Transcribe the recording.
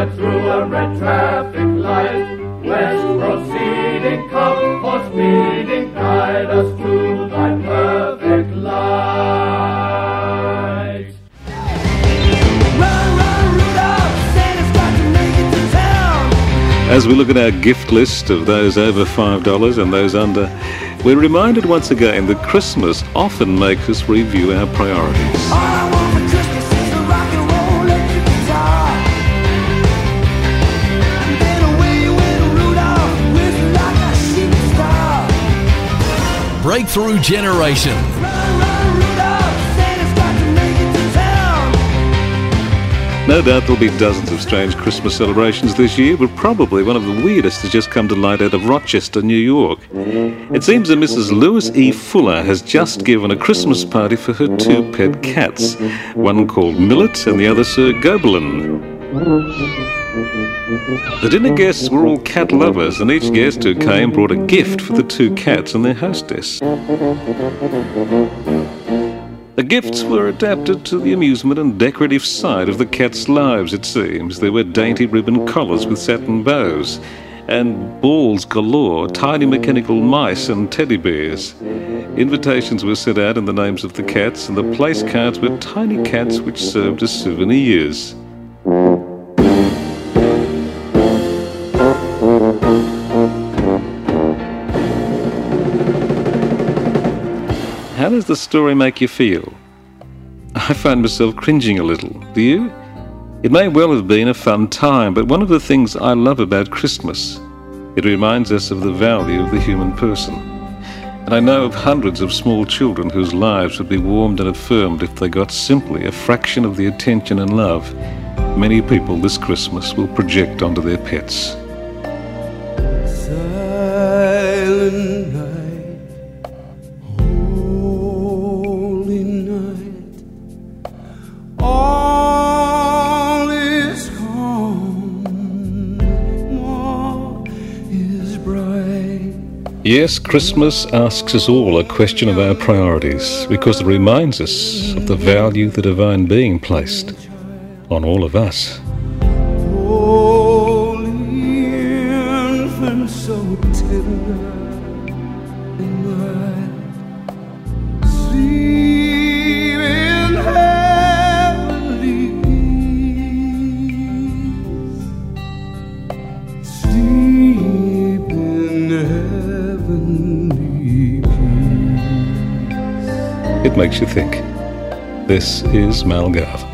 right through a red traffic light. West proceeding, come for speeding, guide us to thy perfect light. Run, run, Rudolph, Santa's got to make it to town. As we look at our gift list of those over $5 and those under, we're reminded once again that Christmas often makes us review our priorities. To Generation. No doubt there'll be dozens of strange Christmas celebrations this year, but probably one of the weirdest has just come to light out of Rochester, New York. It seems that Mrs. Lewis E. Fuller has just given a Christmas party for her two pet cats, one called Millet and the other Sir Gobelin. The dinner guests were all cat lovers, and each guest who came brought a gift for the two cats and their hostess. The gifts were adapted to the amusement and decorative side of the cats' lives, it seems. There were dainty ribbon collars with satin bows, and balls galore, tiny mechanical mice and teddy bears. Invitations were sent out in the names of the cats, and the place cards were tiny cats which served as souvenirs. How does the story make you feel? I find myself cringing a little. Do you? It may well have been a fun time, but one of the things I love about Christmas, it reminds us of the value of the human person. And I know of hundreds of small children whose lives would be warmed and affirmed if they got simply a fraction of the attention and love many people this Christmas will project onto their pets. Yes, Christmas asks us all a question of our priorities because it reminds us of the value the divine being placed on all of us. Oh, It makes you think. This is Mal Garve.